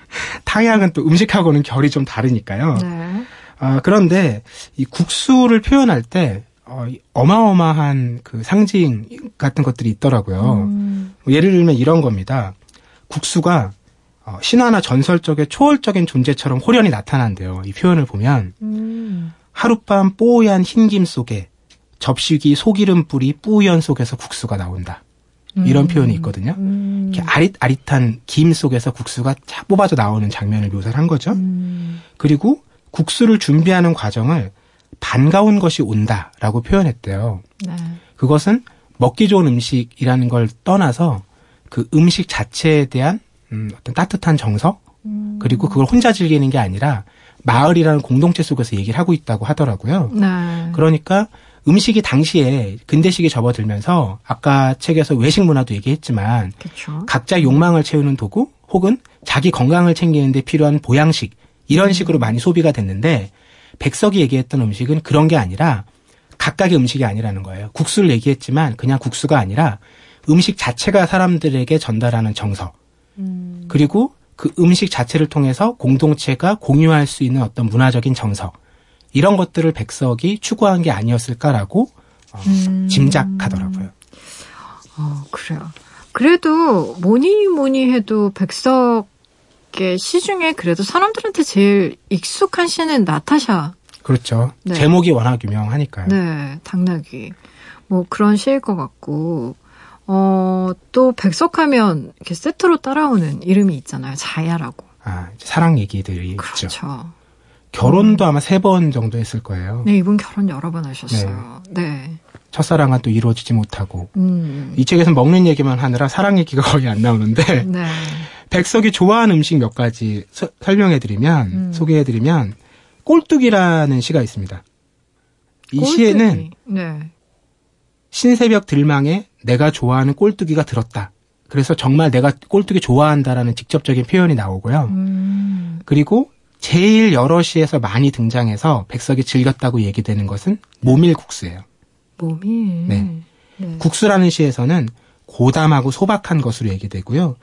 탕약은 또 음식하고는 결이 좀 다르니까요. 네. 아, 그런데 이 국수를 표현할 때 어, 이 어마어마한 그 상징 같은 것들이 있더라고요. 음. 예를 들면 이런 겁니다. 국수가 어, 신화나 전설 쪽의 초월적인 존재처럼 호련히 나타난대요. 이 표현을 보면 음. 하룻밤 뽀얀 흰김 속에 접시기 소기름 뿌리 뿌연 속에서 국수가 나온다. 이런 표현이 있거든요. 음. 이렇게 아릿아릿한 김 속에서 국수가 쫙 뽑아져 나오는 장면을 묘사를 한 거죠. 음. 그리고 국수를 준비하는 과정을 반가운 것이 온다라고 표현했대요. 네. 그것은 먹기 좋은 음식이라는 걸 떠나서 그 음식 자체에 대한 음, 어떤 따뜻한 정서 음. 그리고 그걸 혼자 즐기는 게 아니라 마을이라는 공동체 속에서 얘기를 하고 있다고 하더라고요. 네. 그러니까 음식이 당시에 근대식이 접어들면서 아까 책에서 외식 문화도 얘기했지만 그렇죠. 각자 욕망을 채우는 도구 혹은 자기 건강을 챙기는 데 필요한 보양식 이런 식으로 많이 소비가 됐는데 백석이 얘기했던 음식은 그런 게 아니라 각각의 음식이 아니라는 거예요. 국수를 얘기했지만 그냥 국수가 아니라 음식 자체가 사람들에게 전달하는 정서 음. 그리고 그 음식 자체를 통해서 공동체가 공유할 수 있는 어떤 문화적인 정서 이런 것들을 백석이 추구한 게 아니었을까라고 어, 음. 짐작하더라고요. 어, 그래요. 그래도 뭐니 뭐니 해도 백석의 시 중에 그래도 사람들한테 제일 익숙한 시는 나타샤. 그렇죠. 네. 제목이 워낙 유명하니까요. 네, 당나귀. 뭐 그런 시일 것 같고, 어, 또 백석하면 이렇게 세트로 따라오는 이름이 있잖아요. 자야라고. 아, 사랑 얘기들이 있죠. 그렇죠. 결혼도 아마 세 번 정도 했을 거예요. 네, 이분 결혼 여러 번 하셨어요. 네. 첫사랑은 또 이루어지지 못하고. 음. 이 책에서 먹는 얘기만 하느라 사랑 얘기가 거의 안 나오는데 네. 백석이 좋아하는 음식 몇 가지 서- 설명해드리면 음. 소개해드리면 꼴뚜기라는 시가 있습니다. 이 시에는 꼴뚜기. 네. 신새벽 들망에 내가 좋아하는 꼴뚜기가 들었다. 그래서 정말 내가 꼴뚜기 좋아한다라는 직접적인 표현이 나오고요. 음. 그리고 제일 여러 시에서 많이 등장해서 백석이 즐겼다고 얘기되는 것은 모밀국수예요. 몸이. 네. 네. 국수라는 시에서는 고담하고 소박한 것으로 얘기되고요.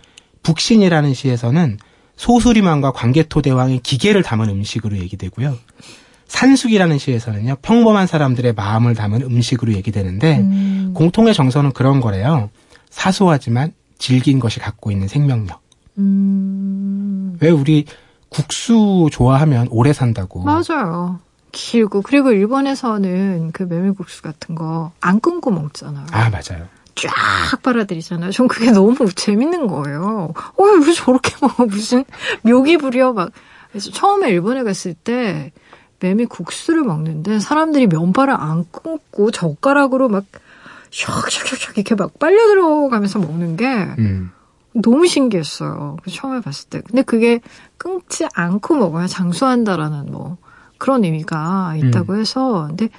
북신이라는 시에서는 소수리만과 광개토 대왕의 기계를 담은 음식으로 얘기되고요. 산숙이라는 시에서는요, 평범한 사람들의 마음을 담은 음식으로 얘기되는데, 음. 공통의 정서는 그런 거래요. 사소하지만 질긴 것이 갖고 있는 생명력. 음. 왜 우리 국수 좋아하면 오래 산다고. 맞아요. 길고 그리고 일본에서는 그 메밀국수 같은 거 안 끊고 먹잖아요. 아, 맞아요. 쫙 빨아들이잖아요. 전 그게 너무 재밌는 거예요. 어, 왜 저렇게 먹어? 무슨 묘기 부려 막. 그래서 처음에 일본에 갔을 때 메밀국수를 먹는데 사람들이 면발을 안 끊고 젓가락으로 막 샥샥샥샥 이렇게 막 빨려 들어가면서 먹는 게 음. 너무 신기했어요. 그 처음에 봤을 때. 근데 그게 끊지 않고 먹어야 장수한다라는 뭐 그런 의미가 있다고 해서. 근데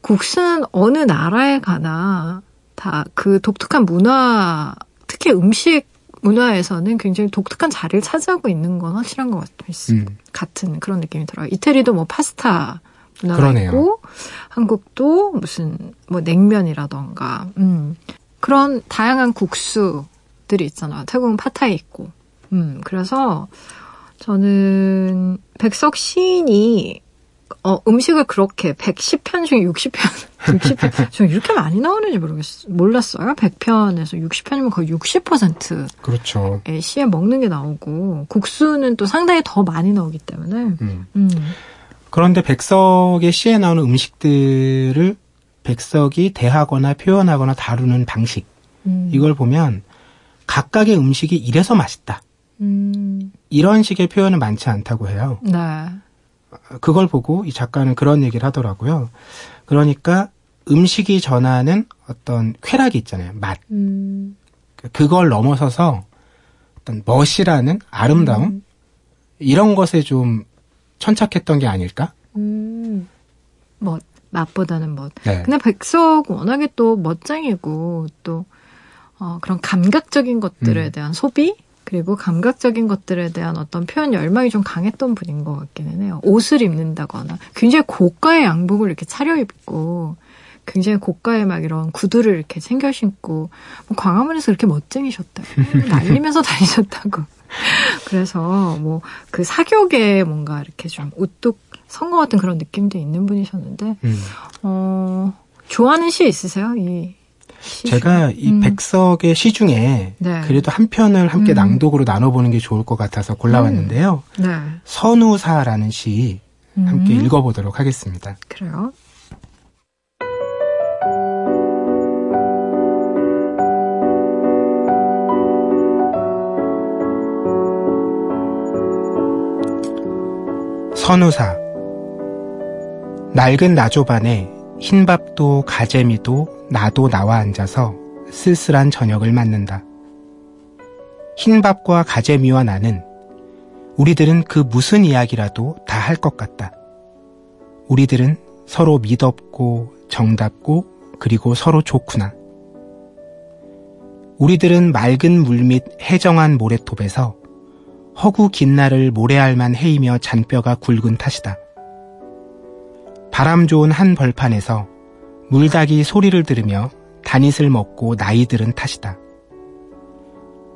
국수는 어느 나라에 가나 다 그 독특한 문화, 특히 음식 문화에서는 굉장히 독특한 자리를 차지하고 있는 건 확실한 것 같, 음. 같은 그런 느낌이 들어요. 이태리도 뭐 파스타 문화가 그러네요. 있고 한국도 무슨 뭐 냉면이라던가 음. 그런 다양한 국수들이 있잖아요. 태국은 파타이 있고. 음, 그래서 저는 백석 시인이 어, 음식을 그렇게 110편 중에 60편, 60편, 저 이렇게 많이 나오는지 모르겠, 몰랐어요. 100편에서 60편이면 거의 60%의 그렇죠. 시에 먹는 게 나오고, 국수는 또 상당히 더 많이 나오기 때문에, 음. 음, 그런데 백석의 시에 나오는 음식들을 백석이 대하거나 표현하거나 다루는 방식, 음, 이걸 보면 각각의 음식이 이래서 맛있다. 음, 이런 식의 표현은 많지 않다고 해요. 네, 그걸 보고 이 작가는 그런 얘기를 하더라고요. 그러니까 음식이 전하는 어떤 쾌락이 있잖아요. 맛. 음, 그걸 넘어서서 어떤 멋이라는 아름다움 음. 이런 것에 좀 천착했던 게 아닐까? 음, 멋, 맛보다는 멋. 네. 근데 백석 워낙에 또 멋쟁이고 또 어, 그런 감각적인 것들에 음. 대한 소비 그리고 감각적인 것들에 대한 어떤 표현 열망이 좀 강했던 분인 것 같기는 해요. 옷을 입는다거나 굉장히 고가의 양복을 이렇게 차려입고 굉장히 고가의 막 이런 구두를 이렇게 챙겨 신고 뭐 광화문에서 그렇게 멋쟁이셨다고 날리면서 다니셨다고. 그래서 뭐 그 사격에 뭔가 이렇게 좀 우뚝 선것 같은 그런 느낌도 있는 분이셨는데 음. 어, 좋아하는 시 있으세요? 이 시 제가? 이 음. 백석의 시 중에 네. 그래도 한 편을 함께 음. 낭독으로 나눠보는 게 좋을 것 같아서 골라왔는데요. 네. 선우사라는 시 함께 음. 읽어보도록 하겠습니다. 그래요. 선우사 낡은 나조반에 흰밥도 가재미도 나도 나와 앉아서 쓸쓸한 저녁을 맞는다. 흰밥과 가재미와 나는 우리들은 그 무슨 이야기라도 다 할 것 같다. 우리들은 서로 믿었고 정답고 그리고 서로 좋구나. 우리들은 맑은 물및 해정한 모래톱에서 허구 긴 날을 모래알만 헤이며 잔뼈가 굵은 탓이다. 바람 좋은 한 벌판에서 물닭이 소리를 들으며 다닛을 먹고 나이 들은 탓이다.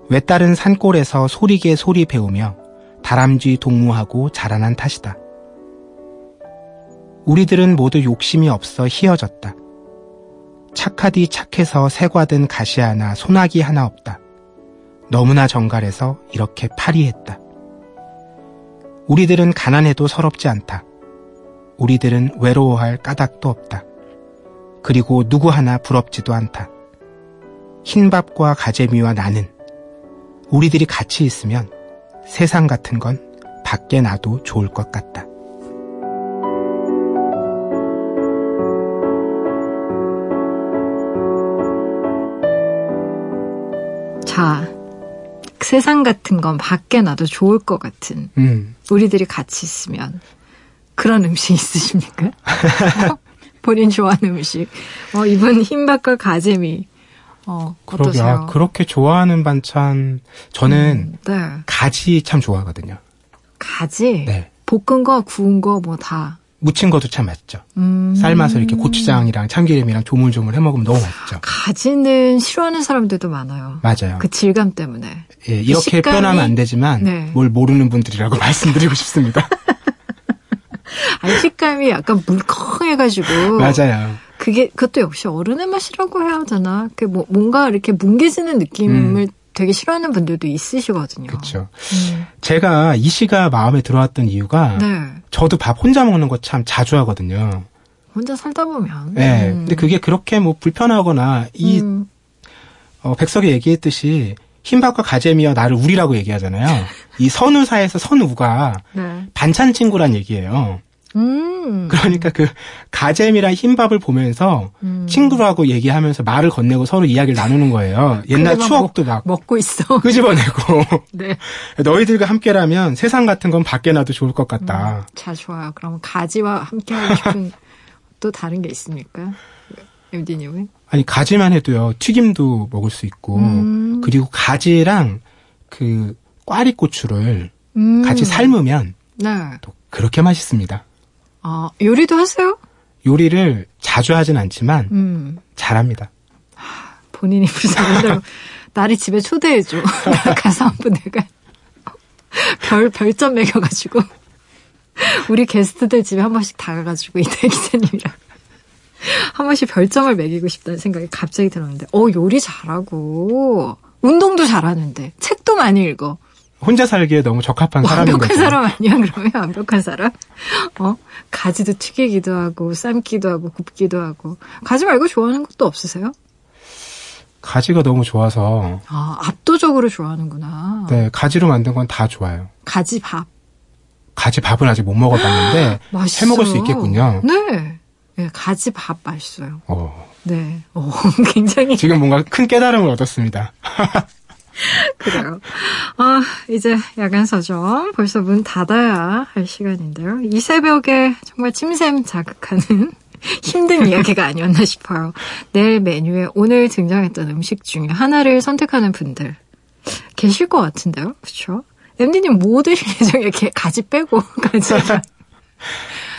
외따른 산골에서 소리게 소리 배우며 다람쥐 동무하고 자라난 탓이다. 우리들은 모두 욕심이 없어 희어졌다. 착하디 착해서 새과든 가시 하나 소나기 하나 없다. 너무나 정갈해서 이렇게 파리했다. 우리들은 가난해도 서럽지 않다. 우리들은 외로워할 까닭도 없다. 그리고 누구 하나 부럽지도 않다. 흰밥과 가재미와 나는 우리들이 같이 있으면 세상 같은 건 밖에 놔도 좋을 것 같다. 자, 세상 같은 건 밖에 놔도 좋을 것 같은 음, 우리들이 같이 있으면 그런 음식 있으십니까? 어? 본인 좋아하는 음식. 어, 이분 흰밥과 가재미. 어, 그러게요. 어떠세요? 그렇게 좋아하는 반찬, 저는 음, 네. 가지 참 좋아하거든요. 가지. 네. 볶은 거, 구운 거, 뭐 다. 무친 것도 참 맛있죠. 음. 삶아서 이렇게 고추장이랑 참기름이랑 조물조물 해 먹으면 너무 맛있죠. 가지는 싫어하는 사람들도 많아요. 맞아요. 그 질감 때문에. 예, 이렇게 식감이- 표현하면 안 되지만 네. 뭘 모르는 분들이라고 말씀드리고 싶습니다. 아니, 식감이 약간 물컹해가지고. 맞아요. 그게, 그것도 역시 어른의 맛이라고 해야 하잖아. 그 뭐, 뭔가 이렇게 뭉개지는 느낌을 되게 싫어하는 분들도 있으시거든요. 음. 그렇죠. 음. 제가 이 시가 마음에 들어왔던 이유가 네. 저도 밥 혼자 먹는 거 참 자주 하거든요. 혼자 살다 보면. 네. 음. 근데 그게 그렇게 뭐 불편하거나 이 음. 어, 백석이 얘기했듯이 흰밥과 가재미와 나를 우리라고 얘기하잖아요. 이 선우사에서 선우가 네. 반찬 친구란 얘기예요. 음. 그러니까 그 가재미랑 흰밥을 보면서 음. 친구라고 얘기하면서 말을 건네고 서로 이야기를 나누는 거예요. 옛날 추억도 막 먹고 있어. 끄집어내고 네. 너희들과 함께라면 세상 같은 건 밖에 놔도 좋을 것 같다. 자, 좋아요. 그럼 가지와 함께 하고 싶은 또 다른 게 있습니까? MD님은? 아니 가지만 해도요 튀김도 먹을 수 있고 음. 그리고 가지랑 그 꽈리고추를 음. 같이 삶으면 네. 또 그렇게 맛있습니다. 아, 요리도 하세요? 요리를 자주 하진 않지만 음. 잘합니다. 본인이 맨날 나를 집에 초대해줘. 가서 한번 내가 별, 별점 매겨가지고. 우리 게스트들 집에 한 번씩 다가가지고 이대 기자님이랑 한 번씩 별점을 매기고 싶다는 생각이 갑자기 들었는데, 어, 요리 잘하고, 운동도 잘하는데, 책도 많이 읽어. 혼자 살기에 너무 적합한 사람인 완벽한 거죠. 사람 아니야, 그러면? 완벽한 사람? 어? 가지도 튀기기도 하고, 삶기도 하고, 굽기도 하고. 가지 말고 좋아하는 것도 없으세요? 가지가 너무 좋아서 아, 압도적으로 좋아하는구나. 네 가지로 만든 건 다 좋아요. 가지 밥. 가지 밥은 아직 못 먹어봤는데 맛있어. 해 먹을 수 있겠군요. 네. 네, 가지 밥 맛있어요. 어, 네. 어, 굉장히 지금 뭔가 큰 깨달음을 얻었습니다. 그래요. 아, 이제 야간 서점 벌써 문 닫아야 할 시간인데요. 이 새벽에 정말 침샘 자극하는 힘든 이야기가 아니었나 싶어요. 내일 메뉴에 오늘 등장했던 음식 중에 하나를 선택하는 분들 계실 것 같은데요. 그렇죠? MD님 뭐 드실 예정에 이렇게 가지 빼고 가지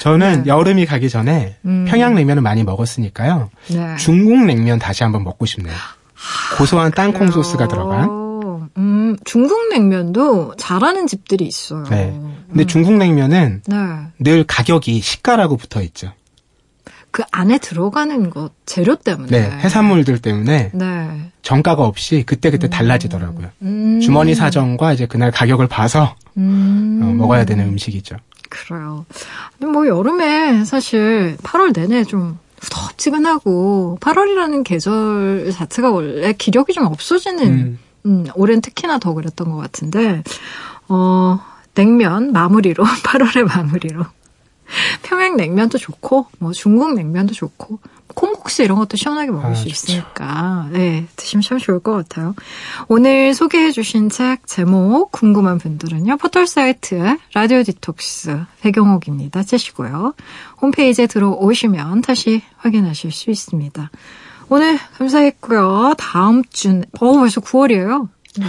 저는 네. 여름이 가기 전에 음. 평양냉면을 많이 먹었으니까요. 네. 중국 냉면 다시 한번 먹고 싶네요. 고소한 땅콩 소스가 들어간. 어, 음, 중국 냉면도 잘하는 집들이 있어요. 네. 근데 음. 중국 냉면은 네. 늘 가격이 시가라고 붙어 있죠. 그 안에 들어가는 것 재료 때문에. 네, 해산물들 때문에 네. 정가가 없이 그때그때 달라지더라고요. 음. 주머니 사정과 이제 그날 가격을 봐서 음. 어, 먹어야 되는 음식이죠. 그래요. 근데 뭐 여름에 사실 8월 내내 좀 후덥지근하고 8월이라는 계절 자체가 원래 기력이 좀 없어지는 음, 음, 올해는 특히나 더 그랬던 것 같은데 어 냉면 마무리로 8월의 마무리로 평양 냉면도 좋고 뭐 중국 냉면도 좋고 콩국수 이런 것도 시원하게 먹을 아, 수. 있으니까 네 드시면 참 좋을 것 같아요. 오늘 소개해주신 책 제목 궁금한 분들은요 포털 사이트 라디오 디톡스 백영옥입니다. 치시고요 홈페이지에 들어오시면 다시 확인하실 수 있습니다. 오늘 감사했고요. 다음 주, 어 벌써 9월이에요. 네.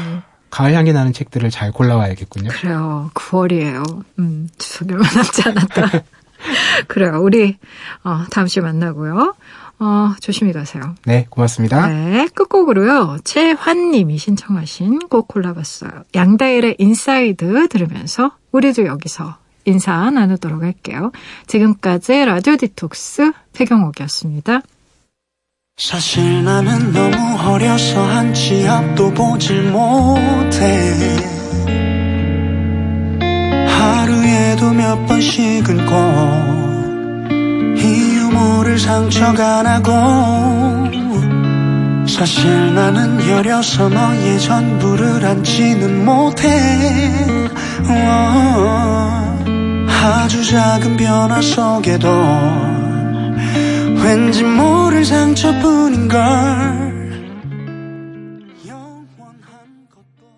가을 향기 나는 책들을 잘 골라와야겠군요. 그래요. 9월이에요. 음, 추석이 얼마 남지 않았다. 그래요. 우리, 어, 다음 주에 만나고요. 어, 조심히 가세요. 네, 고맙습니다. 네. 끝곡으로요. 최환님이 신청하신 곡 골라봤어요. 양다일의 Inside 들으면서 우리도 여기서 인사 나누도록 할게요. 지금까지 라디오 디톡스 배경옥이었습니다. 사실 나는 너무 어려서 한치 앞도 보질 못해. 하루에도 몇 번씩은 꼭 이유 모를 상처가 나고. 사실 나는 여려서 너의 전부를 안지는 못해. 어, 아주 작은 변화 속에도 왠지 모를 상처뿐인걸